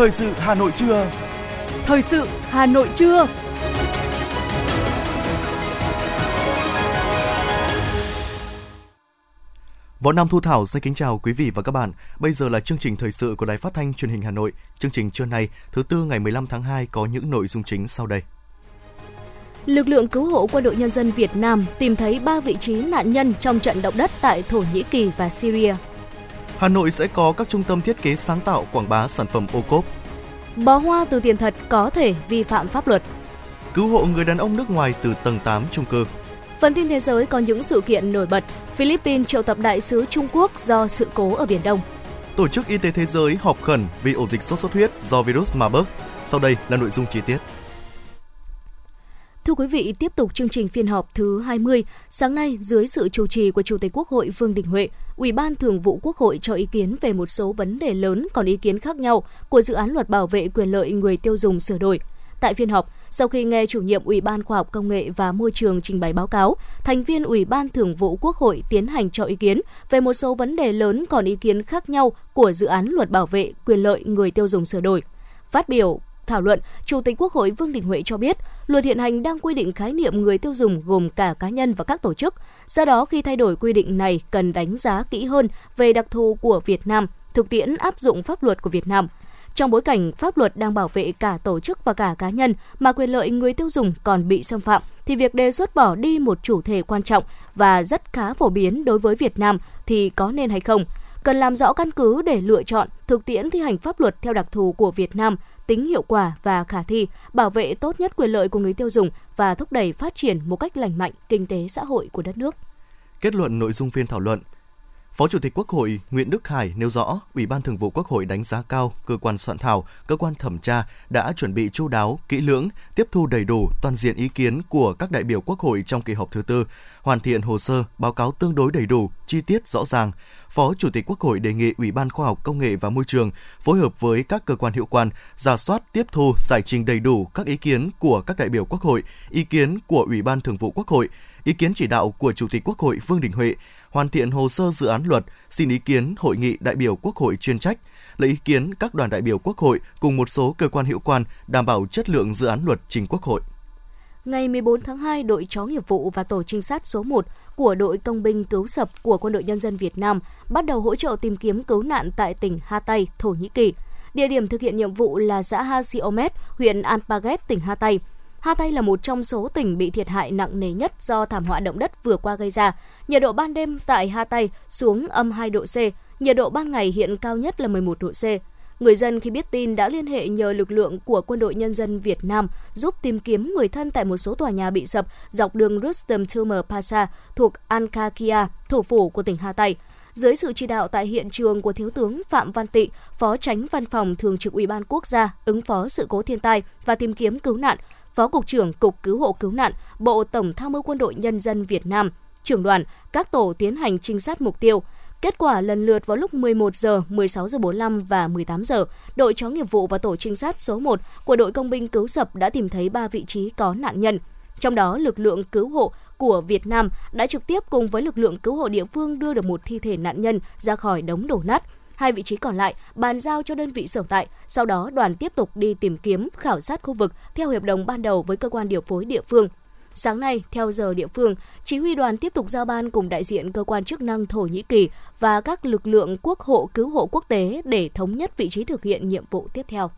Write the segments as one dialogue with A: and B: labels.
A: Thời sự Hà Nội trưa.
B: Thời sự Hà Nội trưa.
C: Võ Nam Thu Thảo xin kính chào quý vị và các bạn. Bây giờ là chương trình thời sự của Đài Phát thanh Truyền hình Hà Nội. Chương trình trưa nay, thứ tư ngày 15 tháng 2 có những nội dung chính sau đây.
B: Lực lượng cứu hộ quân đội nhân dân Việt Nam tìm thấy 3 vị trí nạn nhân trong trận động đất tại Thổ Nhĩ Kỳ và Syria.
C: Hà Nội sẽ có các trung tâm thiết kế sáng tạo quảng bá sản phẩm ô cốp.
B: Bó hoa từ tiền thật có thể vi phạm pháp luật.
C: Cứu hộ người đàn ông nước ngoài từ tầng 8 chung cư.
B: Phần tin thế giới có những sự kiện nổi bật. Philippines triệu tập đại sứ Trung Quốc do sự cố ở Biển Đông.
C: Tổ chức Y tế Thế giới họp khẩn vì ổ dịch sốt xuất huyết do virus Marburg. Sau đây là nội dung chi tiết.
B: Thưa quý vị, tiếp tục chương trình phiên họp thứ 20, sáng nay dưới sự chủ trì của Chủ tịch Quốc hội Vương Đình Huệ, Ủy ban Thường vụ Quốc hội cho ý kiến về một số vấn đề lớn còn ý kiến khác nhau của dự án luật bảo vệ quyền lợi người tiêu dùng sửa đổi. Tại phiên họp, sau khi nghe chủ nhiệm Ủy ban Khoa học Công nghệ và Môi trường trình bày báo cáo, thành viên Ủy ban Thường vụ Quốc hội tiến hành cho ý kiến về một số vấn đề lớn còn ý kiến khác nhau của dự án luật bảo vệ quyền lợi người tiêu dùng sửa đổi. Phát biểu thảo luận, Chủ tịch Quốc hội Vương Đình Huệ cho biết, luật hiện hành đang quy định khái niệm người tiêu dùng gồm cả cá nhân và các tổ chức. Do đó, khi thay đổi quy định này cần đánh giá kỹ hơn về đặc thù của Việt Nam, thực tiễn áp dụng pháp luật của Việt Nam. Trong bối cảnh pháp luật đang bảo vệ cả tổ chức và cả cá nhân mà quyền lợi người tiêu dùng còn bị xâm phạm, thì việc đề xuất bỏ đi một chủ thể quan trọng và rất khá phổ biến đối với Việt Nam thì có nên hay không? Cần làm rõ căn cứ để lựa chọn thực tiễn thi hành pháp luật theo đặc thù của Việt Nam tính hiệu quả và khả thi, bảo vệ tốt nhất quyền lợi của người tiêu dùng và thúc đẩy phát triển một cách lành mạnh kinh tế xã hội của đất nước.
C: Kết luận nội dung phiên thảo luận, Phó Chủ tịch Quốc hội Nguyễn Đức Hải nêu rõ, Ủy ban Thường vụ Quốc hội đánh giá cao cơ quan soạn thảo, cơ quan thẩm tra đã chuẩn bị chu đáo, kỹ lưỡng, tiếp thu đầy đủ toàn diện ý kiến của các đại biểu Quốc hội trong kỳ họp thứ tư, hoàn thiện hồ sơ, báo cáo tương đối đầy đủ, chi tiết rõ ràng. Phó Chủ tịch Quốc hội đề nghị Ủy ban Khoa học Công nghệ và Môi trường phối hợp với các cơ quan hiệu quan giả soát tiếp thu giải trình đầy đủ các ý kiến của các đại biểu Quốc hội, ý kiến của Ủy ban Thường vụ Quốc hội, ý kiến chỉ đạo của Chủ tịch Quốc hội Vương Đình Huệ, hoàn thiện hồ sơ dự án luật, xin ý kiến hội nghị đại biểu Quốc hội chuyên trách, lấy ý kiến các đoàn đại biểu Quốc hội cùng một số cơ quan hữu quan đảm bảo chất lượng dự án luật trình Quốc hội.
B: Ngày 14 tháng 2, đội chó nghiệp vụ và tổ trinh sát số 1 của đội công binh cứu sập của Quân đội Nhân dân Việt Nam bắt đầu hỗ trợ tìm kiếm cứu nạn tại tỉnh Hatay, Thổ Nhĩ Kỳ. Địa điểm thực hiện nhiệm vụ là xã Hasiomet, huyện Alpaget, tỉnh Hatay. Hà Tây là một trong số tỉnh bị thiệt hại nặng nề nhất do thảm họa động đất vừa qua gây ra. Nhiệt độ ban đêm tại Hà Tây xuống âm 2 độ C, nhiệt độ ban ngày hiện cao nhất là 11 độ C. Người dân khi biết tin đã liên hệ nhờ lực lượng của Quân đội Nhân dân Việt Nam giúp tìm kiếm người thân tại một số tòa nhà bị sập dọc đường Rustem Tumor Pasa thuộc Ankakia, thủ phủ của tỉnh Hà Tây. Dưới sự chỉ đạo tại hiện trường của Thiếu tướng Phạm Văn Tị, Phó Tránh Văn phòng Thường trực Ủy ban Quốc gia ứng phó sự cố thiên tai và tìm kiếm cứu nạn, Phó Cục trưởng Cục Cứu hộ Cứu nạn, Bộ Tổng tham mưu Quân đội Nhân dân Việt Nam, trưởng đoàn, các tổ tiến hành trinh sát mục tiêu. Kết quả lần lượt vào lúc 11 giờ, 16 giờ 45 và 18 giờ, đội chó nghiệp vụ và tổ trinh sát số 1 của đội công binh cứu sập đã tìm thấy 3 vị trí có nạn nhân. Trong đó, lực lượng cứu hộ của Việt Nam đã trực tiếp cùng với lực lượng cứu hộ địa phương đưa được một thi thể nạn nhân ra khỏi đống đổ nát. Hai vị trí còn lại bàn giao cho đơn vị sở tại, sau đó đoàn tiếp tục đi tìm kiếm, khảo sát khu vực theo hiệp đồng ban đầu với cơ quan điều phối địa phương. Sáng nay, theo giờ địa phương, chỉ huy đoàn tiếp tục giao ban cùng đại diện cơ quan chức năng Thổ Nhĩ Kỳ và các lực lượng quốc hộ cứu hộ quốc tế để thống nhất vị trí thực hiện nhiệm vụ tiếp theo.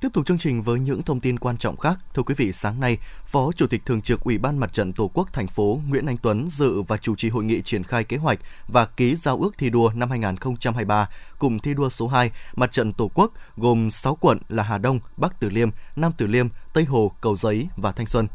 C: Tiếp tục chương trình với những thông tin quan trọng khác. Thưa quý vị, sáng nay, Phó Chủ tịch Thường trực Ủy ban Mặt trận Tổ quốc thành phố Nguyễn Anh Tuấn dự và chủ trì hội nghị triển khai kế hoạch và ký giao ước thi đua năm 2023 cùng thi đua số 2 Mặt trận Tổ quốc gồm 6 quận là Hà Đông, Bắc Từ Liêm, Nam Từ Liêm, Tây Hồ, Cầu Giấy và Thanh Xuân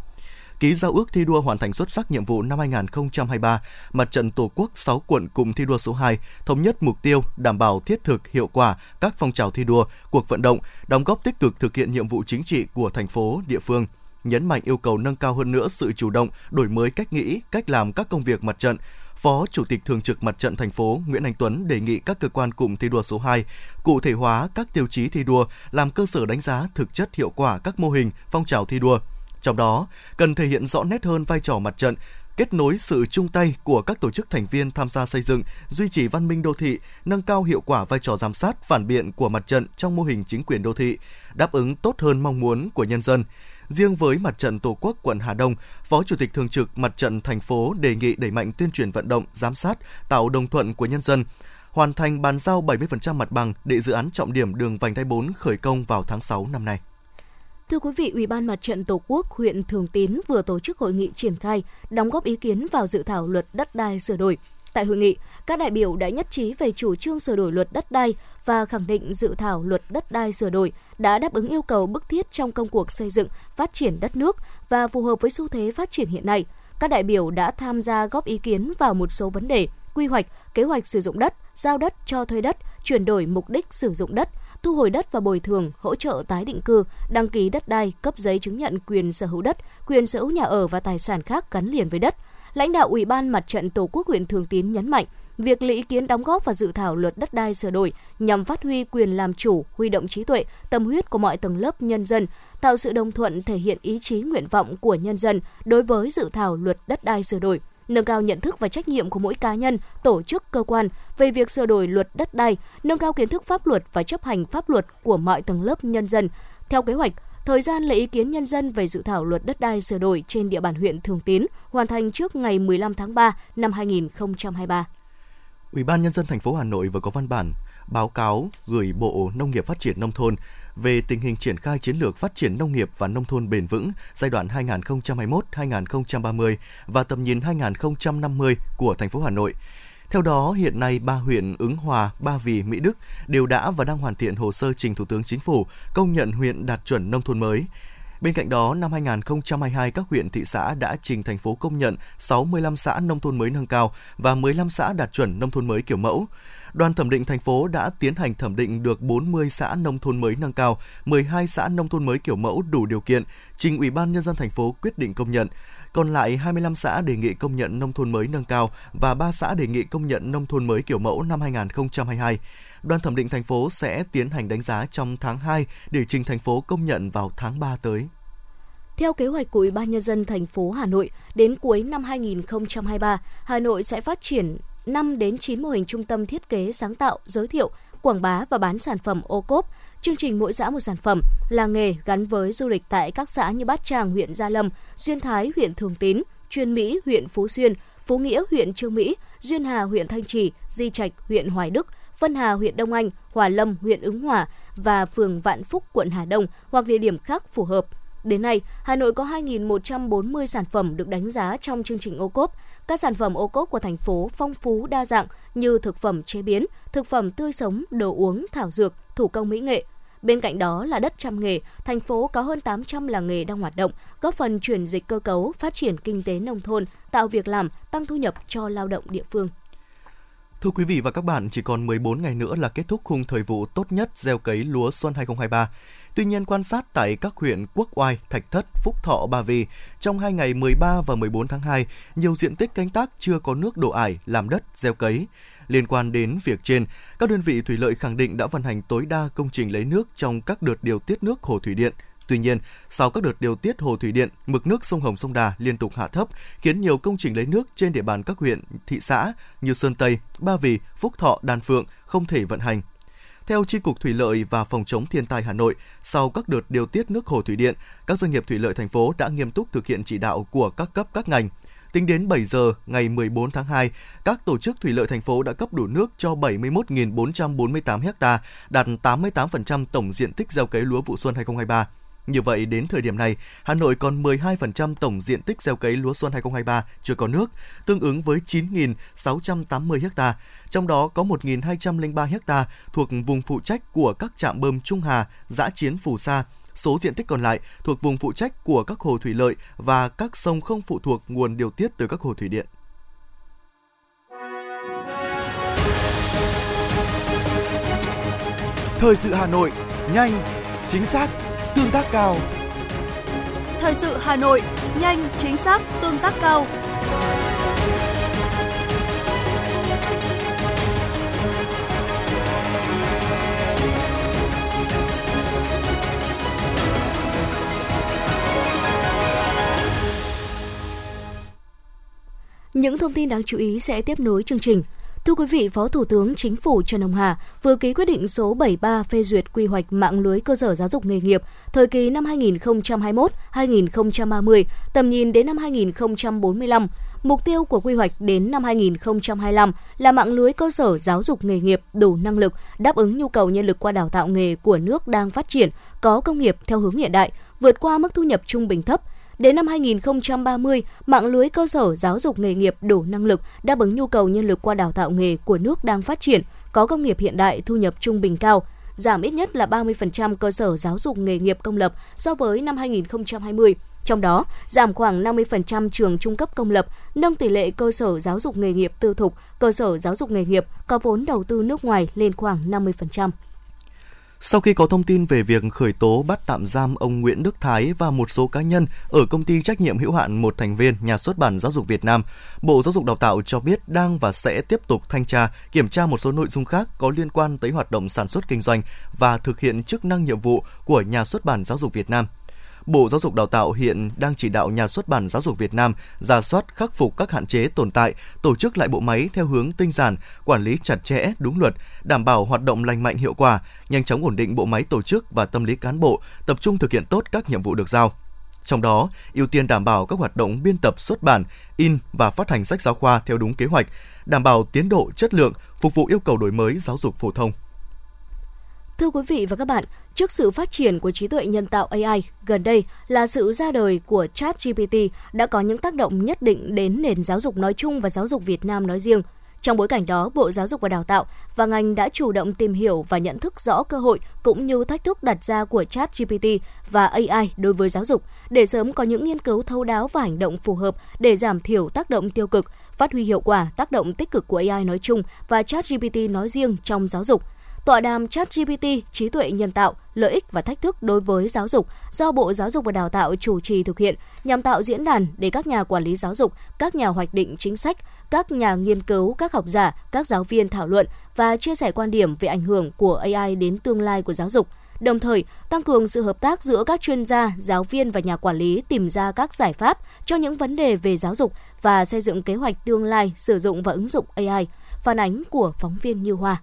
C: ký giao ước thi đua hoàn thành xuất sắc nhiệm vụ năm 2023, Mặt trận Tổ quốc 6 quận cùng thi đua số 2 thống nhất mục tiêu đảm bảo thiết thực hiệu quả các phong trào thi đua, cuộc vận động, đóng góp tích cực thực hiện nhiệm vụ chính trị của thành phố, địa phương nhấn mạnh yêu cầu nâng cao hơn nữa sự chủ động, đổi mới cách nghĩ, cách làm các công việc mặt trận. Phó Chủ tịch Thường trực Mặt trận thành phố Nguyễn Anh Tuấn đề nghị các cơ quan cụm thi đua số 2 cụ thể hóa các tiêu chí thi đua, làm cơ sở đánh giá thực chất hiệu quả các mô hình, phong trào thi đua, trong đó, cần thể hiện rõ nét hơn vai trò mặt trận, kết nối sự chung tay của các tổ chức thành viên tham gia xây dựng, duy trì văn minh đô thị, nâng cao hiệu quả vai trò giám sát, phản biện của mặt trận trong mô hình chính quyền đô thị, đáp ứng tốt hơn mong muốn của nhân dân. Riêng với mặt trận Tổ quốc quận Hà Đông, Phó Chủ tịch Thường trực Mặt trận thành phố đề nghị đẩy mạnh tuyên truyền vận động, giám sát, tạo đồng thuận của nhân dân, hoàn thành bàn giao 70% mặt bằng để dự án trọng điểm đường vành đai 4 khởi công vào tháng 6 năm nay.
B: Thưa quý vị, Ủy ban Mặt trận Tổ quốc huyện Thường Tín vừa tổ chức hội nghị triển khai, đóng góp ý kiến vào dự thảo luật đất đai sửa đổi. Tại hội nghị, các đại biểu đã nhất trí về chủ trương sửa đổi luật đất đai và khẳng định dự thảo luật đất đai sửa đổi đã đáp ứng yêu cầu bức thiết trong công cuộc xây dựng, phát triển đất nước và phù hợp với xu thế phát triển hiện nay. Các đại biểu đã tham gia góp ý kiến vào một số vấn đề, quy hoạch, kế hoạch sử dụng đất, giao đất cho thuê đất, chuyển đổi mục đích sử dụng đất, thu hồi đất và bồi thường, hỗ trợ tái định cư, đăng ký đất đai, cấp giấy chứng nhận quyền sở hữu đất, quyền sở hữu nhà ở và tài sản khác gắn liền với đất. Lãnh đạo Ủy ban Mặt trận Tổ quốc huyện Thường Tín nhấn mạnh, việc lấy ý kiến đóng góp vào dự thảo luật đất đai sửa đổi nhằm phát huy quyền làm chủ, huy động trí tuệ, tâm huyết của mọi tầng lớp nhân dân, tạo sự đồng thuận thể hiện ý chí nguyện vọng của nhân dân đối với dự thảo luật đất đai sửa đổi nâng cao nhận thức và trách nhiệm của mỗi cá nhân, tổ chức, cơ quan về việc sửa đổi luật đất đai, nâng cao kiến thức pháp luật và chấp hành pháp luật của mọi tầng lớp nhân dân. Theo kế hoạch, thời gian lấy ý kiến nhân dân về dự thảo luật đất đai sửa đổi trên địa bàn huyện Thường Tín hoàn thành trước ngày 15 tháng 3 năm 2023.
C: Ủy ban nhân dân thành phố Hà Nội vừa có văn bản báo cáo gửi Bộ Nông nghiệp Phát triển nông thôn về tình hình triển khai chiến lược phát triển nông nghiệp và nông thôn bền vững giai đoạn 2021-2030 và tầm nhìn 2050 của thành phố Hà Nội. Theo đó, hiện nay ba huyện Ứng Hòa, Ba Vì, Mỹ Đức đều đã và đang hoàn thiện hồ sơ trình Thủ tướng Chính phủ công nhận huyện đạt chuẩn nông thôn mới. Bên cạnh đó, năm 2022, các huyện thị xã đã trình thành phố công nhận 65 xã nông thôn mới nâng cao và 15 xã đạt chuẩn nông thôn mới kiểu mẫu đoàn thẩm định thành phố đã tiến hành thẩm định được 40 xã nông thôn mới nâng cao, 12 xã nông thôn mới kiểu mẫu đủ điều kiện, trình Ủy ban nhân dân thành phố quyết định công nhận. Còn lại 25 xã đề nghị công nhận nông thôn mới nâng cao và 3 xã đề nghị công nhận nông thôn mới kiểu mẫu năm 2022. Đoàn thẩm định thành phố sẽ tiến hành đánh giá trong tháng 2 để trình thành phố công nhận vào tháng 3 tới.
B: Theo kế hoạch của Ủy ban nhân dân thành phố Hà Nội, đến cuối năm 2023, Hà Nội sẽ phát triển 5 đến 9 mô hình trung tâm thiết kế sáng tạo, giới thiệu, quảng bá và bán sản phẩm ô cốp. Chương trình mỗi xã một sản phẩm, làng nghề gắn với du lịch tại các xã như Bát Tràng huyện Gia Lâm, Duyên Thái huyện Thường Tín, Chuyên Mỹ huyện Phú Xuyên, Phú Nghĩa huyện Trương Mỹ, Duyên Hà huyện Thanh Trì, Di Trạch huyện Hoài Đức, vân Hà huyện Đông Anh, Hòa Lâm huyện Ứng Hòa và phường Vạn Phúc quận Hà Đông hoặc địa điểm khác phù hợp. Đến nay, Hà Nội có 2.140 sản phẩm được đánh giá trong chương trình ô cốp. Các sản phẩm ô cốp của thành phố phong phú đa dạng như thực phẩm chế biến, thực phẩm tươi sống, đồ uống, thảo dược, thủ công mỹ nghệ. Bên cạnh đó là đất trăm nghề, thành phố có hơn 800 làng nghề đang hoạt động, góp phần chuyển dịch cơ cấu, phát triển kinh tế nông thôn, tạo việc làm, tăng thu nhập cho lao động địa phương.
C: Thưa quý vị và các bạn, chỉ còn 14 ngày nữa là kết thúc khung thời vụ tốt nhất gieo cấy lúa xuân 2023. Tuy nhiên, quan sát tại các huyện Quốc Oai, Thạch Thất, Phúc Thọ, Ba Vì, trong hai ngày 13 và 14 tháng 2, nhiều diện tích canh tác chưa có nước đổ ải làm đất gieo cấy. Liên quan đến việc trên, các đơn vị thủy lợi khẳng định đã vận hành tối đa công trình lấy nước trong các đợt điều tiết nước hồ thủy điện. Tuy nhiên, sau các đợt điều tiết hồ thủy điện, mực nước sông Hồng sông Đà liên tục hạ thấp, khiến nhiều công trình lấy nước trên địa bàn các huyện, thị xã như Sơn Tây, Ba Vì, Phúc Thọ, Đan Phượng không thể vận hành. Theo Tri Cục Thủy lợi và Phòng chống thiên tai Hà Nội, sau các đợt điều tiết nước hồ thủy điện, các doanh nghiệp thủy lợi thành phố đã nghiêm túc thực hiện chỉ đạo của các cấp các ngành. Tính đến 7 giờ ngày 14 tháng 2, các tổ chức thủy lợi thành phố đã cấp đủ nước cho 71.448 ha, đạt 88% tổng diện tích gieo cấy lúa vụ xuân 2023. Như vậy, đến thời điểm này, Hà Nội còn 12% tổng diện tích gieo cấy lúa xuân 2023 chưa có nước, tương ứng với 9.680 ha. Trong đó có 1.203 ha thuộc vùng phụ trách của các trạm bơm Trung Hà, Giã Chiến Phù Sa, số diện tích còn lại thuộc vùng phụ trách của các hồ thủy lợi và các sông không phụ thuộc nguồn điều tiết từ các hồ thủy điện.
A: Thời sự Hà Nội, nhanh, chính xác, tương tác cao.
D: Thời sự Hà Nội, nhanh, chính xác, tương tác cao.
B: Những thông tin đáng chú ý sẽ tiếp nối chương trình. Thưa quý vị, Phó Thủ tướng Chính phủ Trần Hồng Hà vừa ký quyết định số 73 phê duyệt quy hoạch mạng lưới cơ sở giáo dục nghề nghiệp thời kỳ năm 2021-2030, tầm nhìn đến năm 2045. Mục tiêu của quy hoạch đến năm 2025 là mạng lưới cơ sở giáo dục nghề nghiệp đủ năng lực đáp ứng nhu cầu nhân lực qua đào tạo nghề của nước đang phát triển, có công nghiệp theo hướng hiện đại, vượt qua mức thu nhập trung bình thấp, Đến năm 2030, mạng lưới cơ sở giáo dục nghề nghiệp đủ năng lực đáp ứng nhu cầu nhân lực qua đào tạo nghề của nước đang phát triển, có công nghiệp hiện đại, thu nhập trung bình cao, giảm ít nhất là 30% cơ sở giáo dục nghề nghiệp công lập so với năm 2020. Trong đó, giảm khoảng 50% trường trung cấp công lập, nâng tỷ lệ cơ sở giáo dục nghề nghiệp tư thục, cơ sở giáo dục nghề nghiệp có vốn đầu tư nước ngoài lên khoảng 50%.
C: Sau khi có thông tin về việc khởi tố bắt tạm giam ông Nguyễn Đức Thái và một số cá nhân ở công ty trách nhiệm hữu hạn một thành viên nhà xuất bản Giáo dục Việt Nam, Bộ Giáo dục Đào tạo cho biết đang và sẽ tiếp tục thanh tra, kiểm tra một số nội dung khác có liên quan tới hoạt động sản xuất kinh doanh và thực hiện chức năng nhiệm vụ của nhà xuất bản Giáo dục Việt Nam. Bộ Giáo dục Đào tạo hiện đang chỉ đạo nhà xuất bản Giáo dục Việt Nam ra soát khắc phục các hạn chế tồn tại, tổ chức lại bộ máy theo hướng tinh giản, quản lý chặt chẽ, đúng luật, đảm bảo hoạt động lành mạnh hiệu quả, nhanh chóng ổn định bộ máy tổ chức và tâm lý cán bộ, tập trung thực hiện tốt các nhiệm vụ được giao. Trong đó, ưu tiên đảm bảo các hoạt động biên tập xuất bản, in và phát hành sách giáo khoa theo đúng kế hoạch, đảm bảo tiến độ, chất lượng, phục vụ yêu cầu đổi mới giáo dục phổ thông.
B: Thưa quý vị và các bạn, trước sự phát triển của trí tuệ nhân tạo AI, gần đây là sự ra đời của ChatGPT đã có những tác động nhất định đến nền giáo dục nói chung và giáo dục Việt Nam nói riêng. Trong bối cảnh đó, Bộ Giáo dục và Đào tạo và ngành đã chủ động tìm hiểu và nhận thức rõ cơ hội cũng như thách thức đặt ra của ChatGPT và AI đối với giáo dục để sớm có những nghiên cứu thấu đáo và hành động phù hợp để giảm thiểu tác động tiêu cực, phát huy hiệu quả tác động tích cực của AI nói chung và ChatGPT nói riêng trong giáo dục tọa đàm ChatGPT, trí tuệ nhân tạo, lợi ích và thách thức đối với giáo dục do Bộ Giáo dục và Đào tạo chủ trì thực hiện nhằm tạo diễn đàn để các nhà quản lý giáo dục, các nhà hoạch định chính sách, các nhà nghiên cứu, các học giả, các giáo viên thảo luận và chia sẻ quan điểm về ảnh hưởng của AI đến tương lai của giáo dục đồng thời tăng cường sự hợp tác giữa các chuyên gia, giáo viên và nhà quản lý tìm ra các giải pháp cho những vấn đề về giáo dục và xây dựng kế hoạch tương lai sử dụng và ứng dụng AI. Phản ánh của phóng viên Như Hoa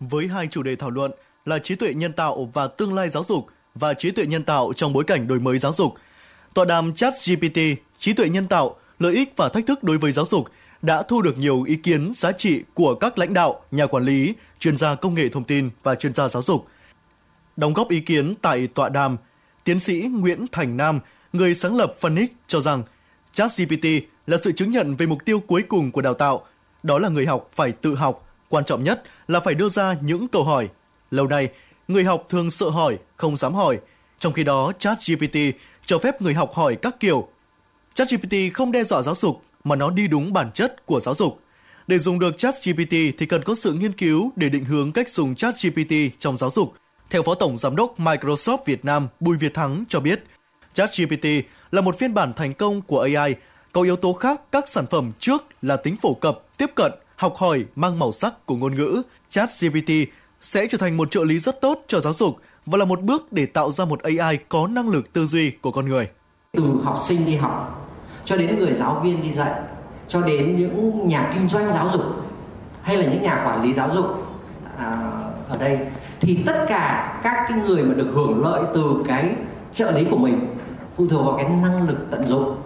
C: với hai chủ đề thảo luận là trí tuệ nhân tạo và tương lai giáo dục và trí tuệ nhân tạo trong bối cảnh đổi mới giáo dục. Tọa đàm chat GPT, trí tuệ nhân tạo, lợi ích và thách thức đối với giáo dục đã thu được nhiều ý kiến giá trị của các lãnh đạo, nhà quản lý, chuyên gia công nghệ thông tin và chuyên gia giáo dục. Đóng góp ý kiến tại tọa đàm, tiến sĩ Nguyễn Thành Nam, người sáng lập Phoenix cho rằng ChatGPT là sự chứng nhận về mục tiêu cuối cùng của đào tạo, đó là người học phải tự học, Quan trọng nhất là phải đưa ra những câu hỏi. Lâu nay, người học thường sợ hỏi, không dám hỏi. Trong khi đó, ChatGPT cho phép người học hỏi các kiểu. ChatGPT không đe dọa giáo dục mà nó đi đúng bản chất của giáo dục. Để dùng được ChatGPT thì cần có sự nghiên cứu để định hướng cách dùng ChatGPT trong giáo dục. Theo Phó Tổng Giám đốc Microsoft Việt Nam Bùi Việt Thắng cho biết, ChatGPT là một phiên bản thành công của AI, có yếu tố khác các sản phẩm trước là tính phổ cập, tiếp cận, học hỏi mang màu sắc của ngôn ngữ, ChatGPT sẽ trở thành một trợ lý rất tốt cho giáo dục và là một bước để tạo ra một AI có năng lực tư duy của con người.
E: Từ học sinh đi học cho đến người giáo viên đi dạy cho đến những nhà kinh doanh giáo dục hay là những nhà quản lý giáo dục à, ở đây thì tất cả các cái người mà được hưởng lợi từ cái trợ lý của mình phụ thuộc vào cái năng lực tận dụng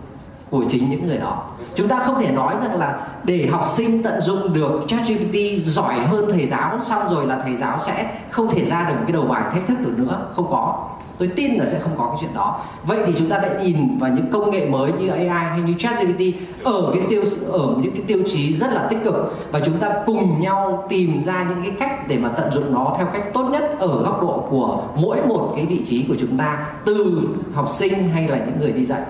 E: của chính những người đó chúng ta không thể nói rằng là để học sinh tận dụng được ChatGPT giỏi hơn thầy giáo xong rồi là thầy giáo sẽ không thể ra được một cái đầu bài thách thức được nữa. Không có. Tôi tin là sẽ không có cái chuyện đó. Vậy thì chúng ta đã nhìn vào những công nghệ mới như AI hay như ChatGPT ở cái tiêu ở những cái tiêu chí rất là tích cực. Và chúng ta cùng nhau tìm ra những cái cách để mà tận dụng nó theo cách tốt nhất ở góc độ của mỗi một cái vị trí của chúng ta từ học sinh hay là những người đi dạy.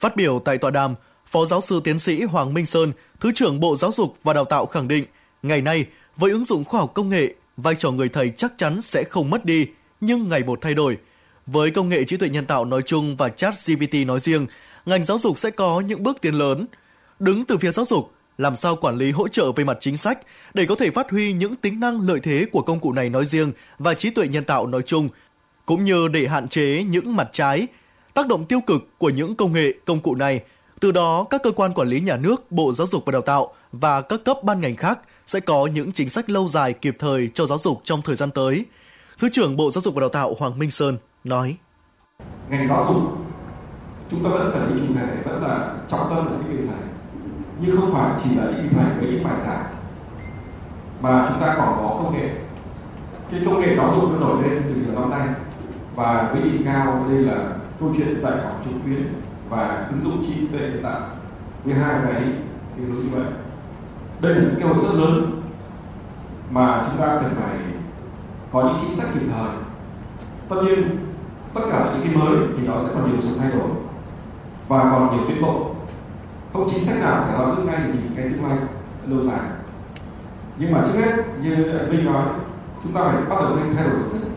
C: Phát biểu tại tọa đàm, Phó giáo sư tiến sĩ Hoàng Minh Sơn, Thứ trưởng Bộ Giáo dục và Đào tạo khẳng định, ngày nay, với ứng dụng khoa học công nghệ, vai trò người thầy chắc chắn sẽ không mất đi, nhưng ngày một thay đổi. Với công nghệ trí tuệ nhân tạo nói chung và chat GPT nói riêng, ngành giáo dục sẽ có những bước tiến lớn. Đứng từ phía giáo dục, làm sao quản lý hỗ trợ về mặt chính sách để có thể phát huy những tính năng lợi thế của công cụ này nói riêng và trí tuệ nhân tạo nói chung, cũng như để hạn chế những mặt trái, tác động tiêu cực của những công nghệ, công cụ này từ đó, các cơ quan quản lý nhà nước, Bộ Giáo dục và Đào tạo và các cấp ban ngành khác sẽ có những chính sách lâu dài kịp thời cho giáo dục trong thời gian tới. Thứ trưởng Bộ Giáo dục và Đào tạo Hoàng Minh Sơn nói:
F: Ngành giáo dục chúng ta vẫn cần những chủ thể, vẫn là trọng tâm là những vị thầy, nhưng không phải chỉ là những vị thầy với những bài giảng mà chúng ta còn có công nghệ. Cái công nghệ giáo dục nó nổi lên từ nhiều năm nay và với đỉnh cao đây là câu chuyện dạy học trực tuyến và ứng dụng trí tuệ nhân tạo với hai cái yếu tố như vậy. Đây là một cơ hội rất lớn mà chúng ta cần phải có những chính sách kịp thời. Tất nhiên, tất cả những cái mới thì nó sẽ còn nhiều sự thay đổi và còn nhiều tiến bộ. Không chính sách nào phải nói được ngay nhìn cái tương lai lâu dài. Nhưng mà trước hết, như anh Vinh nói, chúng ta phải bắt đầu thay đổi nhận thức.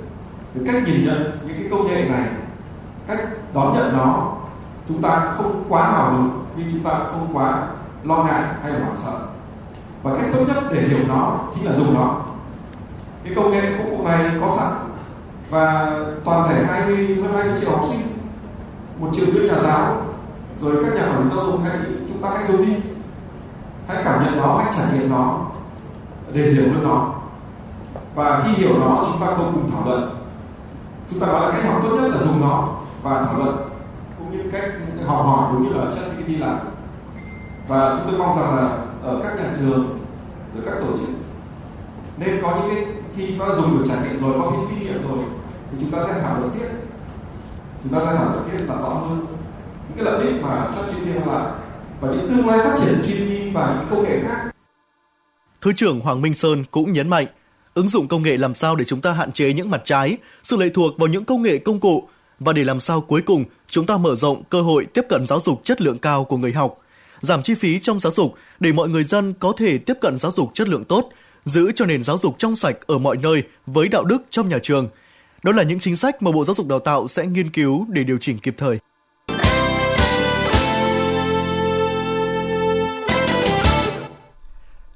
F: Cái cách nhìn nhận những cái công nghệ này, cách đón nhận nó chúng ta không quá hào hứng nhưng chúng ta không quá lo ngại hay là hoảng sợ. Và cách tốt nhất để hiểu nó chính là dùng nó. Cái công nghệ công cụ này có sẵn và toàn thể 20 hơn 20 triệu học sinh, một triệu rưỡi nhà giáo, rồi các nhà quản lý giáo dục hãy, chúng ta hãy dùng đi. Hãy cảm nhận nó, hãy trải nghiệm nó để hiểu hơn nó. Và khi hiểu nó, chúng ta cùng thảo luận. Chúng ta nói là cách học tốt nhất là dùng nó và thảo luận cách học hỏi cũng như là chất GPT làm. Và chúng tôi mong rằng là ở các nhà trường rồi các tổ chức nên có những cái khi nó dùng được trải nghiệm rồi có những kinh nghiệm rồi thì chúng ta sẽ thảo luận tiếp. Chúng ta sẽ thảo luận tiếp làm rõ hơn những cái lợi ích mà cho chuyên viên lại và những tương lai phát triển GPT và những công nghệ khác.
C: Thứ trưởng Hoàng Minh Sơn cũng nhấn mạnh, ứng dụng công nghệ làm sao để chúng ta hạn chế những mặt trái, sự lệ thuộc vào những công nghệ công cụ và để làm sao cuối cùng chúng ta mở rộng cơ hội tiếp cận giáo dục chất lượng cao của người học, giảm chi phí trong giáo dục để mọi người dân có thể tiếp cận giáo dục chất lượng tốt, giữ cho nền giáo dục trong sạch ở mọi nơi với đạo đức trong nhà trường. Đó là những chính sách mà Bộ Giáo dục Đào tạo sẽ nghiên cứu để điều chỉnh kịp thời.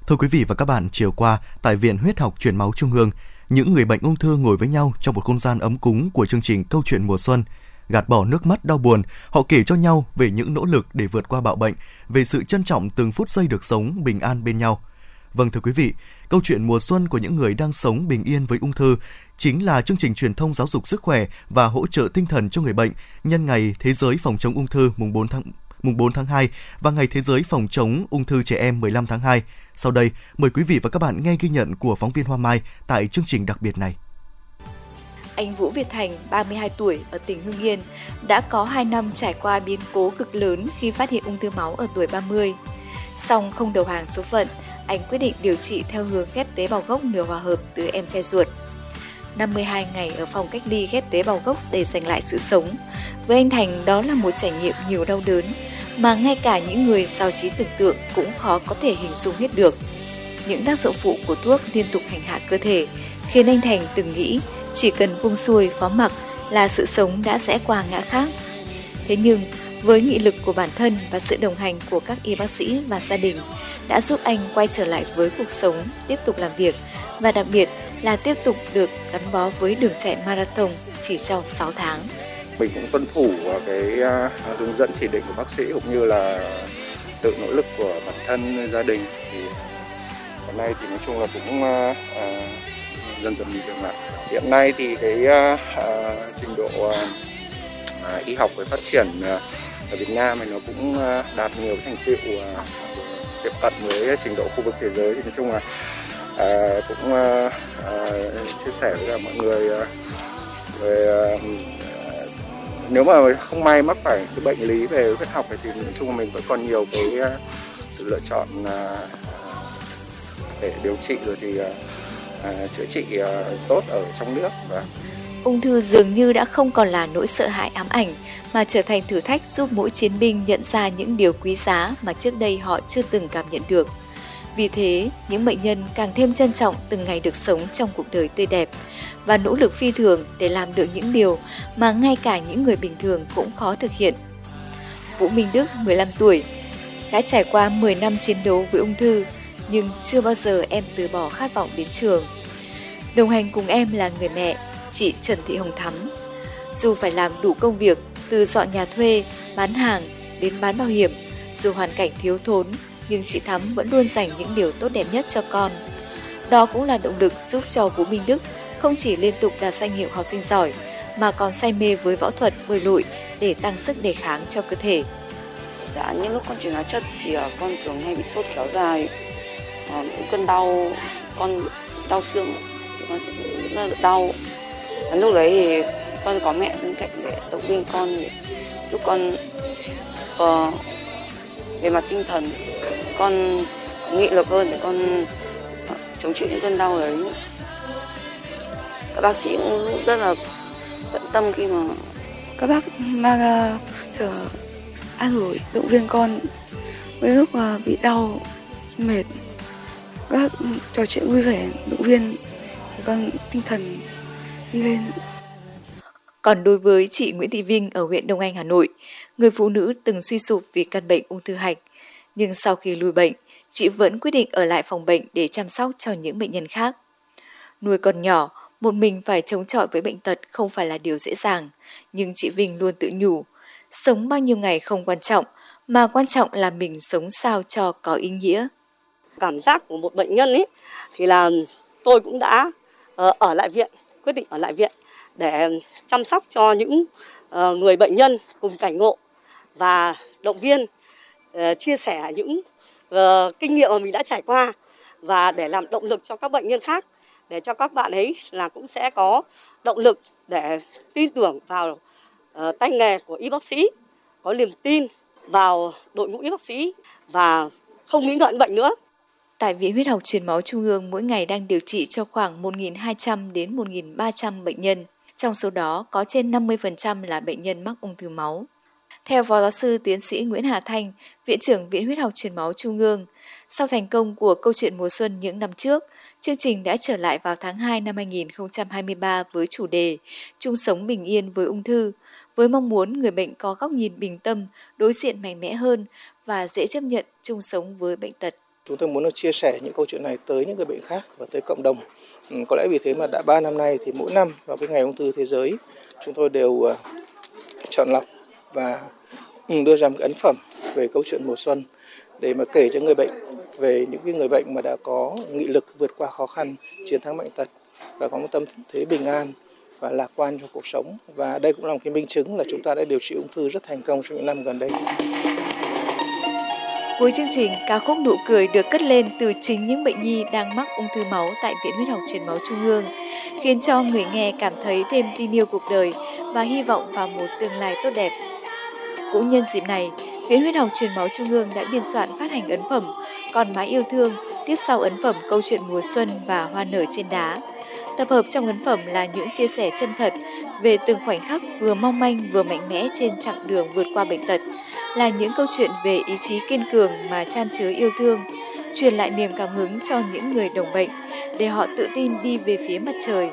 C: Thưa quý vị và các bạn, chiều qua tại Viện Huyết học Truyền máu Trung ương, những người bệnh ung thư ngồi với nhau trong một không gian ấm cúng của chương trình Câu chuyện mùa xuân. Gạt bỏ nước mắt đau buồn, họ kể cho nhau về những nỗ lực để vượt qua bạo bệnh, về sự trân trọng từng phút giây được sống bình an bên nhau. Vâng thưa quý vị, câu chuyện mùa xuân của những người đang sống bình yên với ung thư chính là chương trình truyền thông giáo dục sức khỏe và hỗ trợ tinh thần cho người bệnh nhân ngày Thế giới phòng chống ung thư mùng 4 tháng mùng 4 tháng 2 và Ngày Thế giới phòng chống ung thư trẻ em 15 tháng 2. Sau đây, mời quý vị và các bạn nghe ghi nhận của phóng viên Hoa Mai tại chương trình đặc biệt này.
G: Anh Vũ Việt Thành, 32 tuổi, ở tỉnh Hưng Yên, đã có 2 năm trải qua biến cố cực lớn khi phát hiện ung thư máu ở tuổi 30. Song không đầu hàng số phận, anh quyết định điều trị theo hướng ghép tế bào gốc nửa hòa hợp từ em trai ruột. 52 ngày ở phòng cách ly ghép tế bào gốc để giành lại sự sống. Với anh Thành, đó là một trải nghiệm nhiều đau đớn, mà ngay cả những người sao trí tưởng tượng cũng khó có thể hình dung hết được. Những tác dụng phụ của thuốc liên tục hành hạ cơ thể khiến anh Thành từng nghĩ chỉ cần buông xuôi phó mặc là sự sống đã sẽ qua ngã khác. Thế nhưng, với nghị lực của bản thân và sự đồng hành của các y bác sĩ và gia đình đã giúp anh quay trở lại với cuộc sống, tiếp tục làm việc và đặc biệt là tiếp tục được gắn bó với đường chạy marathon chỉ sau 6 tháng.
H: Mình cũng tuân thủ cái à, hướng dẫn chỉ định của bác sĩ cũng như là tự nỗ lực của bản thân gia đình. Thì hôm nay thì nói chung là cũng à, à dần dần bình thường lại. Hiện nay thì cái à, à trình độ à, y học về phát triển ở Việt Nam thì nó cũng đạt nhiều thành tựu à, tiếp cận với trình độ khu vực thế giới thì nói chung là à, cũng à, à, chia sẻ với cả mọi người à, về à, nếu mà không may mắc phải cái bệnh lý về huyết học thì nói chung là mình vẫn còn nhiều cái à, sự lựa chọn à, để điều trị rồi thì à, à chữa trị à, tốt ở trong nước và
G: ung thư dường như đã không còn là nỗi sợ hãi ám ảnh mà trở thành thử thách giúp mỗi chiến binh nhận ra những điều quý giá mà trước đây họ chưa từng cảm nhận được. Vì thế, những bệnh nhân càng thêm trân trọng từng ngày được sống trong cuộc đời tươi đẹp và nỗ lực phi thường để làm được những điều mà ngay cả những người bình thường cũng khó thực hiện. Vũ Minh Đức, 15 tuổi, đã trải qua 10 năm chiến đấu với ung thư, nhưng chưa bao giờ em từ bỏ khát vọng đến trường. Đồng hành cùng em là người mẹ, chị Trần Thị Hồng Thắm. Dù phải làm đủ công việc từ dọn nhà thuê, bán hàng đến bán bảo hiểm, Dù hoàn cảnh thiếu thốn, nhưng chị Thắm vẫn luôn dành những điều tốt đẹp nhất cho con. Đó cũng là động lực giúp cho Vũ Minh Đức không chỉ liên tục đạt danh hiệu học sinh giỏi, mà còn say mê với võ thuật bơi lội để tăng sức đề kháng cho cơ thể.
I: Dạ, những lúc con chuyển hóa chất thì ờ, con thường hay bị sốt kéo dài, uh, cơn đau, con đau xương, con sẽ đau. Lúc đấy thì con có mẹ bên cạnh để động viên con, để giúp con uh, về mặt tinh thần, con có nghị lực hơn để con chống chịu những cơn đau đấy. Các bác sĩ cũng rất là tận tâm khi mà
J: các bác mang thử ờ, an ủi động viên con với lúc mà bị đau mệt các trò chuyện vui vẻ động viên thì con tinh thần đi lên
G: còn đối với chị Nguyễn Thị Vinh ở huyện Đông Anh, Hà Nội, người phụ nữ từng suy sụp vì căn bệnh ung thư hạch, nhưng sau khi lùi bệnh, chị vẫn quyết định ở lại phòng bệnh để chăm sóc cho những bệnh nhân khác. Nuôi con nhỏ, một mình phải chống chọi với bệnh tật không phải là điều dễ dàng, nhưng chị Vinh luôn tự nhủ, sống bao nhiêu ngày không quan trọng, mà quan trọng là mình sống sao cho có ý nghĩa.
K: Cảm giác của một bệnh nhân ấy thì là tôi cũng đã ờ, ở lại viện, quyết định ở lại viện để ừ, chăm sóc cho những ờ, người bệnh nhân cùng cảnh ngộ và động viên ờ, chia sẻ những ờ, kinh nghiệm mà mình đã trải qua và để làm động lực cho các bệnh nhân khác để cho các bạn ấy là cũng sẽ có động lực để tin tưởng vào tay nghề của y bác sĩ, có niềm tin vào đội ngũ y bác sĩ và không nghĩ ngợi bệnh nữa.
G: Tại Viện Huyết học Truyền máu Trung ương mỗi ngày đang điều trị cho khoảng 1.200 đến 1.300 bệnh nhân. Trong số đó có trên 50% là bệnh nhân mắc ung thư máu. Theo Phó Giáo sư Tiến sĩ Nguyễn Hà Thanh, Viện trưởng Viện Huyết học Truyền máu Trung ương, sau thành công của câu chuyện mùa xuân những năm trước, Chương trình đã trở lại vào tháng 2 năm 2023 với chủ đề Chung sống bình yên với ung thư, với mong muốn người bệnh có góc nhìn bình tâm, đối diện mạnh mẽ hơn và dễ chấp nhận chung sống với bệnh tật.
L: Chúng tôi muốn chia sẻ những câu chuyện này tới những người bệnh khác và tới cộng đồng. Ừ, có lẽ vì thế mà đã 3 năm nay thì mỗi năm vào cái ngày ung thư thế giới chúng tôi đều ờ, chọn lọc và ừ, đưa ra một ấn phẩm về câu chuyện mùa xuân để mà kể cho người bệnh về những cái người bệnh mà đã có nghị lực vượt qua khó khăn, chiến thắng bệnh tật và có một tâm thế bình an và lạc quan trong cuộc sống. Và đây cũng là một cái minh chứng là chúng ta đã điều trị ung thư rất thành công trong những năm gần đây.
G: Cuối chương trình, ca khúc nụ cười được cất lên từ chính những bệnh nhi đang mắc ung thư máu tại Viện Huyết học Truyền máu Trung ương, khiến cho người nghe cảm thấy thêm tin yêu cuộc đời và hy vọng vào một tương lai tốt đẹp. Cũng nhân dịp này, Viện Huyết học Truyền máu Trung ương đã biên soạn phát hành ấn phẩm còn mái yêu thương, tiếp sau ấn phẩm Câu chuyện mùa xuân và Hoa nở trên đá. Tập hợp trong ấn phẩm là những chia sẻ chân thật về từng khoảnh khắc vừa mong manh vừa mạnh mẽ trên chặng đường vượt qua bệnh tật, là những câu chuyện về ý chí kiên cường mà chan chứa yêu thương, truyền lại niềm cảm hứng cho những người đồng bệnh để họ tự tin đi về phía mặt trời.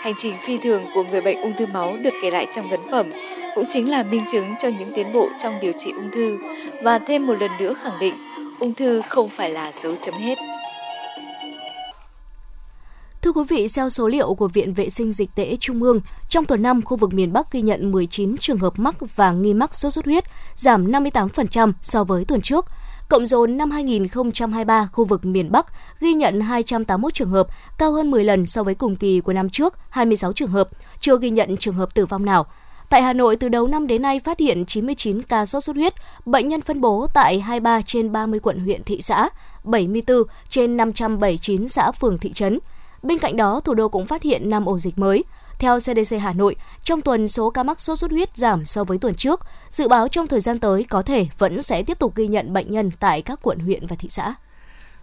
G: Hành trình phi thường của người bệnh ung thư máu được kể lại trong ấn phẩm cũng chính là minh chứng cho những tiến bộ trong điều trị ung thư và thêm một lần nữa khẳng định ung thư không phải là dấu chấm hết.
B: Thưa quý vị, theo số liệu của Viện Vệ sinh Dịch tễ Trung ương, trong tuần năm khu vực miền Bắc ghi nhận 19 trường hợp mắc và nghi mắc sốt xuất huyết, giảm 58% so với tuần trước. Cộng dồn năm 2023, khu vực miền Bắc ghi nhận 281 trường hợp, cao hơn 10 lần so với cùng kỳ của năm trước, 26 trường hợp, chưa ghi nhận trường hợp tử vong nào. Tại Hà Nội, từ đầu năm đến nay phát hiện 99 ca sốt xuất huyết, bệnh nhân phân bố tại 23 trên 30 quận huyện thị xã, 74 trên 579 xã phường thị trấn. Bên cạnh đó, thủ đô cũng phát hiện 5 ổ dịch mới. Theo CDC Hà Nội, trong tuần số ca mắc sốt xuất huyết giảm so với tuần trước, dự báo trong thời gian tới có thể vẫn sẽ tiếp tục ghi nhận bệnh nhân tại các quận huyện và thị xã.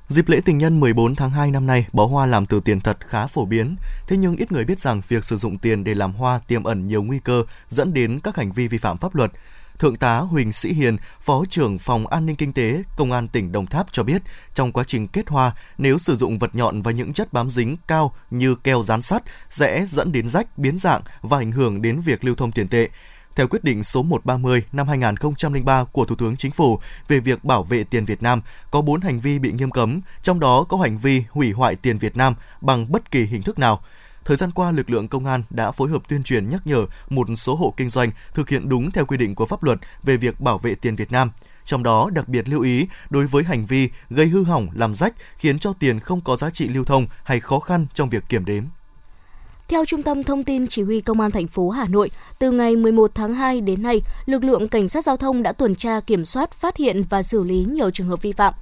C: Dịp lễ tình nhân 14 tháng 2 năm nay, bó hoa làm từ tiền thật khá phổ biến. Thế nhưng ít người biết rằng việc sử dụng tiền để làm hoa tiềm ẩn nhiều nguy cơ dẫn đến các hành vi vi phạm pháp luật. Thượng tá Huỳnh Sĩ Hiền, Phó trưởng Phòng An ninh Kinh tế, Công an tỉnh Đồng Tháp cho biết, trong quá trình kết hoa, nếu sử dụng vật nhọn và những chất bám dính cao như keo dán sắt sẽ dẫn đến rách, biến dạng và ảnh hưởng đến việc lưu thông tiền tệ. Theo quyết định số 130 năm 2003 của Thủ tướng Chính phủ về việc bảo vệ tiền Việt Nam, có 4 hành vi bị nghiêm cấm, trong đó có hành vi hủy hoại tiền Việt Nam bằng bất kỳ hình thức nào. Thời gian qua, lực lượng công an đã phối hợp tuyên truyền nhắc nhở một số hộ kinh doanh thực hiện đúng theo quy định của pháp luật về việc bảo vệ tiền Việt Nam. Trong đó đặc biệt lưu ý đối với hành vi gây hư hỏng, làm rách khiến cho tiền không có giá trị lưu thông hay khó khăn trong việc kiểm đếm.
B: Theo Trung tâm Thông tin Chỉ huy Công an thành phố Hà Nội, từ ngày 11 tháng 2 đến nay, lực lượng cảnh sát giao thông đã tuần tra kiểm soát, phát hiện và xử lý nhiều trường hợp vi phạm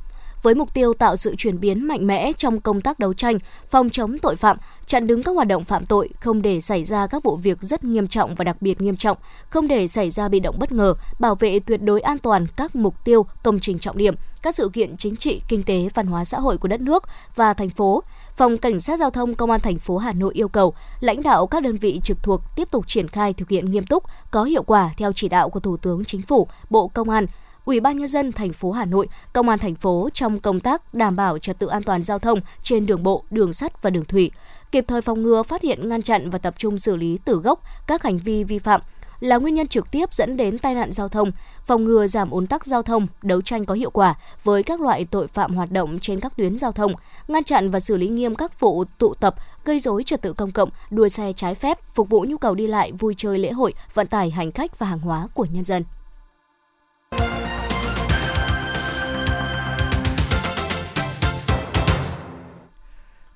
B: với mục tiêu tạo sự chuyển biến mạnh mẽ trong công tác đấu tranh, phòng chống tội phạm, chặn đứng các hoạt động phạm tội, không để xảy ra các vụ việc rất nghiêm trọng và đặc biệt nghiêm trọng, không để xảy ra bị động bất ngờ, bảo vệ tuyệt đối an toàn các mục tiêu, công trình trọng điểm, các sự kiện chính trị, kinh tế, văn hóa xã hội của đất nước và thành phố. Phòng Cảnh sát Giao thông Công an thành phố Hà Nội yêu cầu lãnh đạo các đơn vị trực thuộc tiếp tục triển khai thực hiện nghiêm túc, có hiệu quả theo chỉ đạo của Thủ tướng Chính phủ, Bộ Công an, Ủy ban nhân dân thành phố Hà Nội, Công an thành phố trong công tác đảm bảo trật tự an toàn giao thông trên đường bộ, đường sắt và đường thủy, kịp thời phòng ngừa, phát hiện, ngăn chặn và tập trung xử lý từ gốc các hành vi vi phạm là nguyên nhân trực tiếp dẫn đến tai nạn giao thông, phòng ngừa giảm ùn tắc giao thông, đấu tranh có hiệu quả với các loại tội phạm hoạt động trên các tuyến giao thông, ngăn chặn và xử lý nghiêm các vụ tụ tập gây dối trật tự công cộng, đua xe trái phép, phục vụ nhu cầu đi lại, vui chơi lễ hội, vận tải hành khách và hàng hóa của nhân dân.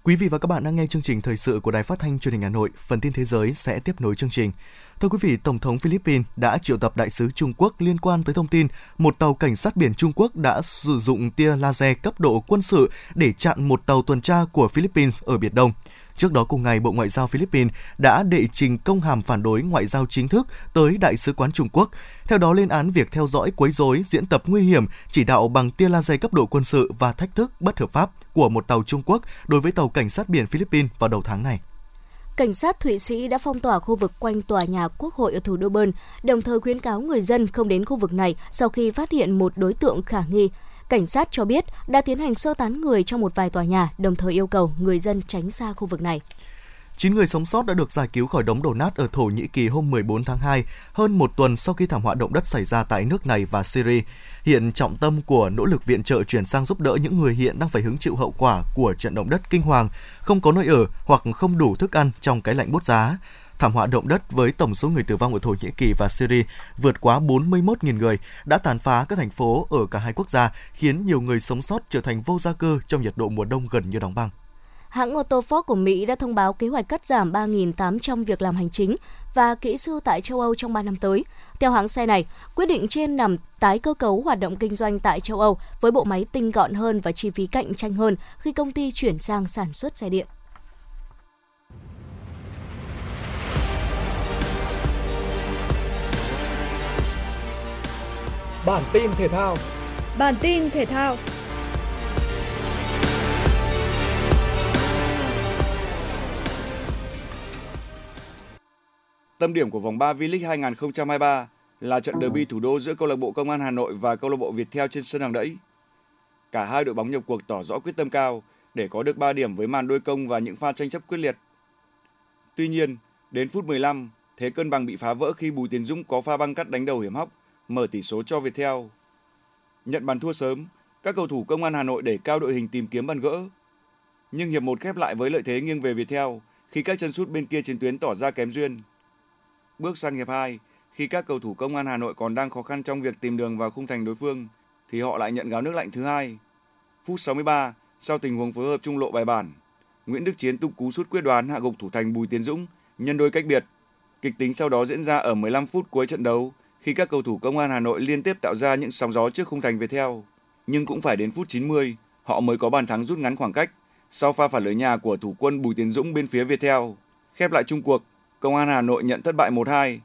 C: Quý vị và các bạn đang nghe chương trình thời sự của Đài Phát thanh Truyền hình Hà Nội. Phần tin thế giới sẽ tiếp nối chương trình. Thưa quý vị, Tổng thống Philippines đã triệu tập đại sứ Trung Quốc liên quan tới thông tin một tàu cảnh sát biển Trung Quốc đã sử dụng tia laser cấp độ quân sự để chặn một tàu tuần tra của Philippines ở Biển Đông. Trước đó cùng ngày, Bộ Ngoại giao Philippines đã đệ trình công hàm phản đối ngoại giao chính thức tới Đại sứ quán Trung Quốc. Theo đó lên án việc theo dõi quấy rối, diễn tập nguy hiểm, chỉ đạo bằng tia laser cấp độ quân sự và thách thức bất hợp pháp của một tàu Trung Quốc đối với tàu cảnh sát biển Philippines vào đầu tháng này.
B: Cảnh sát Thụy Sĩ đã phong tỏa khu vực quanh tòa nhà Quốc hội ở thủ đô Bern, đồng thời khuyến cáo người dân không đến khu vực này sau khi phát hiện một đối tượng khả nghi. Cảnh sát cho biết đã tiến hành sơ tán người trong một vài tòa nhà, đồng thời yêu cầu người dân tránh xa khu vực này.
C: 9 người sống sót đã được giải cứu khỏi đống đổ nát ở Thổ Nhĩ Kỳ hôm 14 tháng 2, hơn một tuần sau khi thảm họa động đất xảy ra tại nước này và Syria. Hiện trọng tâm của nỗ lực viện trợ chuyển sang giúp đỡ những người hiện đang phải hứng chịu hậu quả của trận động đất kinh hoàng, không có nơi ở hoặc không đủ thức ăn trong cái lạnh bút giá. Thảm họa động đất với tổng số người tử vong ở Thổ Nhĩ Kỳ và Syria vượt quá 41.000 người đã tàn phá các thành phố ở cả hai quốc gia, khiến nhiều người sống sót trở thành vô gia cư trong nhiệt độ mùa đông gần như đóng băng.
B: Hãng ô tô Ford của Mỹ đã thông báo kế hoạch cắt giảm 3.800 việc làm hành chính và kỹ sư tại châu Âu trong 3 năm tới. Theo hãng xe này, quyết định trên nằm tái cơ cấu hoạt động kinh doanh tại châu Âu với bộ máy tinh gọn hơn và chi phí cạnh tranh hơn khi công ty chuyển sang sản xuất xe điện.
M: Bản tin thể thao.
D: Bản tin thể thao.
N: Tâm điểm của vòng 3 V-League 2023 là trận derby thủ đô giữa câu lạc bộ Công an Hà Nội và câu lạc bộ Viettel trên sân hàng đẫy. Cả hai đội bóng nhập cuộc tỏ rõ quyết tâm cao để có được 3 điểm với màn đôi công và những pha tranh chấp quyết liệt. Tuy nhiên, đến phút 15, thế cân bằng bị phá vỡ khi Bùi Tiến Dũng có pha băng cắt đánh đầu hiểm hóc mở tỷ số cho Viettel. Nhận bàn thua sớm, các cầu thủ công an Hà Nội để cao đội hình tìm kiếm bàn gỡ. Nhưng hiệp 1 khép lại với lợi thế nghiêng về Viettel khi các chân sút bên kia chiến tuyến tỏ ra kém duyên. Bước sang hiệp 2, khi các cầu thủ công an Hà Nội còn đang khó khăn trong việc tìm đường vào khung thành đối phương thì họ lại nhận gáo nước lạnh thứ hai. Phút 63, sau tình huống phối hợp trung lộ bài bản, Nguyễn Đức Chiến tung cú sút quyết đoán hạ gục thủ thành Bùi Tiến Dũng nhân đôi cách biệt. Kịch tính sau đó diễn ra ở 15 phút cuối trận đấu khi các cầu thủ công an Hà Nội liên tiếp tạo ra những sóng gió trước khung thành Viettel. Nhưng cũng phải đến phút 90, họ mới có bàn thắng rút ngắn khoảng cách sau pha phản lưới nhà của thủ quân Bùi Tiến Dũng bên phía Viettel. Khép lại chung cuộc, Công an Hà Nội nhận thất bại 1-2.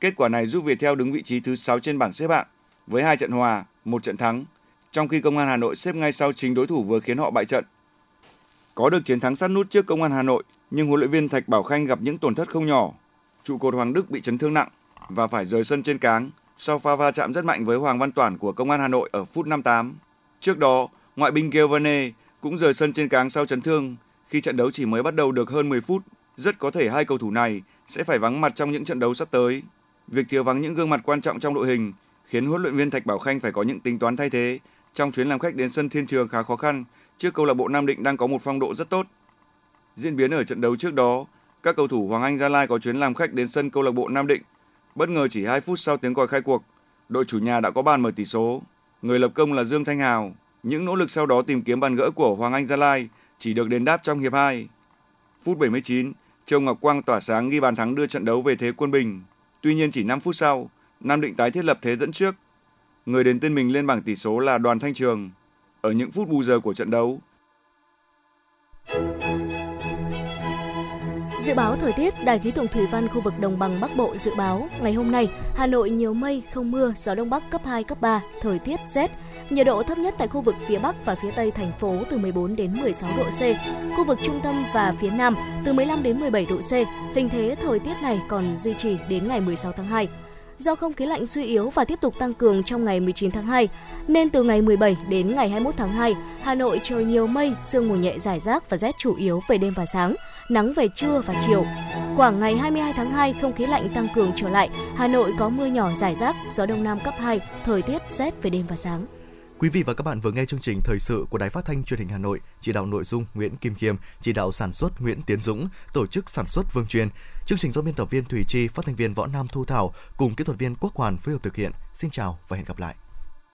N: Kết quả này giúp Viettel đứng vị trí thứ 6 trên bảng xếp hạng với hai trận hòa, một trận thắng, trong khi Công an Hà Nội xếp ngay sau chính đối thủ vừa khiến họ bại trận. Có được chiến thắng sát nút trước Công an Hà Nội, nhưng huấn luyện viên Thạch Bảo Khanh gặp những tổn thất không nhỏ. Trụ cột Hoàng Đức bị chấn thương nặng và phải rời sân trên cáng sau pha va chạm rất mạnh với Hoàng Văn Toản của Công an Hà Nội ở phút 58. Trước đó, ngoại binh Giovane cũng rời sân trên cáng sau chấn thương khi trận đấu chỉ mới bắt đầu được hơn 10 phút. Rất có thể hai cầu thủ này sẽ phải vắng mặt trong những trận đấu sắp tới. Việc thiếu vắng những gương mặt quan trọng trong đội hình khiến huấn luyện viên Thạch Bảo Khanh phải có những tính toán thay thế trong chuyến làm khách đến sân Thiên Trường khá khó khăn trước câu lạc bộ Nam Định đang có một phong độ rất tốt. Diễn biến ở trận đấu trước đó, các cầu thủ Hoàng Anh Gia Lai có chuyến làm khách đến sân câu lạc bộ Nam Định. Bất ngờ chỉ 2 phút sau tiếng còi khai cuộc, đội chủ nhà đã có bàn mở tỷ số. Người lập công là Dương Thanh Hào. Những nỗ lực sau đó tìm kiếm bàn gỡ của Hoàng Anh Gia Lai chỉ được đền đáp trong hiệp 2. Phút 79, Châu Ngọc Quang tỏa sáng ghi bàn thắng đưa trận đấu về thế quân bình. Tuy nhiên chỉ 5 phút sau, Nam Định tái thiết lập thế dẫn trước. Người đến tên mình lên bảng tỷ số là Đoàn Thanh Trường. Ở những phút bù giờ của trận đấu,
B: Dự báo thời tiết, Đài khí tượng thủy văn khu vực đồng bằng Bắc Bộ dự báo ngày hôm nay Hà Nội nhiều mây, không mưa, gió đông bắc cấp 2 cấp 3, thời tiết rét. Nhiệt độ thấp nhất tại khu vực phía Bắc và phía Tây thành phố từ 14 đến 16 độ C, khu vực trung tâm và phía Nam từ 15 đến 17 độ C. Hình thế thời tiết này còn duy trì đến ngày 16 tháng 2 do không khí lạnh suy yếu và tiếp tục tăng cường trong ngày 19 tháng 2, nên từ ngày 17 đến ngày 21 tháng 2, Hà Nội trời nhiều mây, sương mù nhẹ rải rác và rét chủ yếu về đêm và sáng, nắng về trưa và chiều. Khoảng ngày 22 tháng 2, không khí lạnh tăng cường trở lại, Hà Nội có mưa nhỏ rải rác, gió đông nam cấp 2, thời tiết rét về đêm và sáng.
C: Quý vị và các bạn vừa nghe chương trình thời sự của Đài Phát thanh Truyền hình Hà Nội, chỉ đạo nội dung Nguyễn Kim Khiêm, chỉ đạo sản xuất Nguyễn Tiến Dũng, tổ chức sản xuất Vương Truyền. Chương trình do biên tập viên Thủy Chi, phát thanh viên Võ Nam Thu Thảo cùng kỹ thuật viên Quốc Hoàn phối hợp thực hiện. Xin chào và hẹn gặp lại.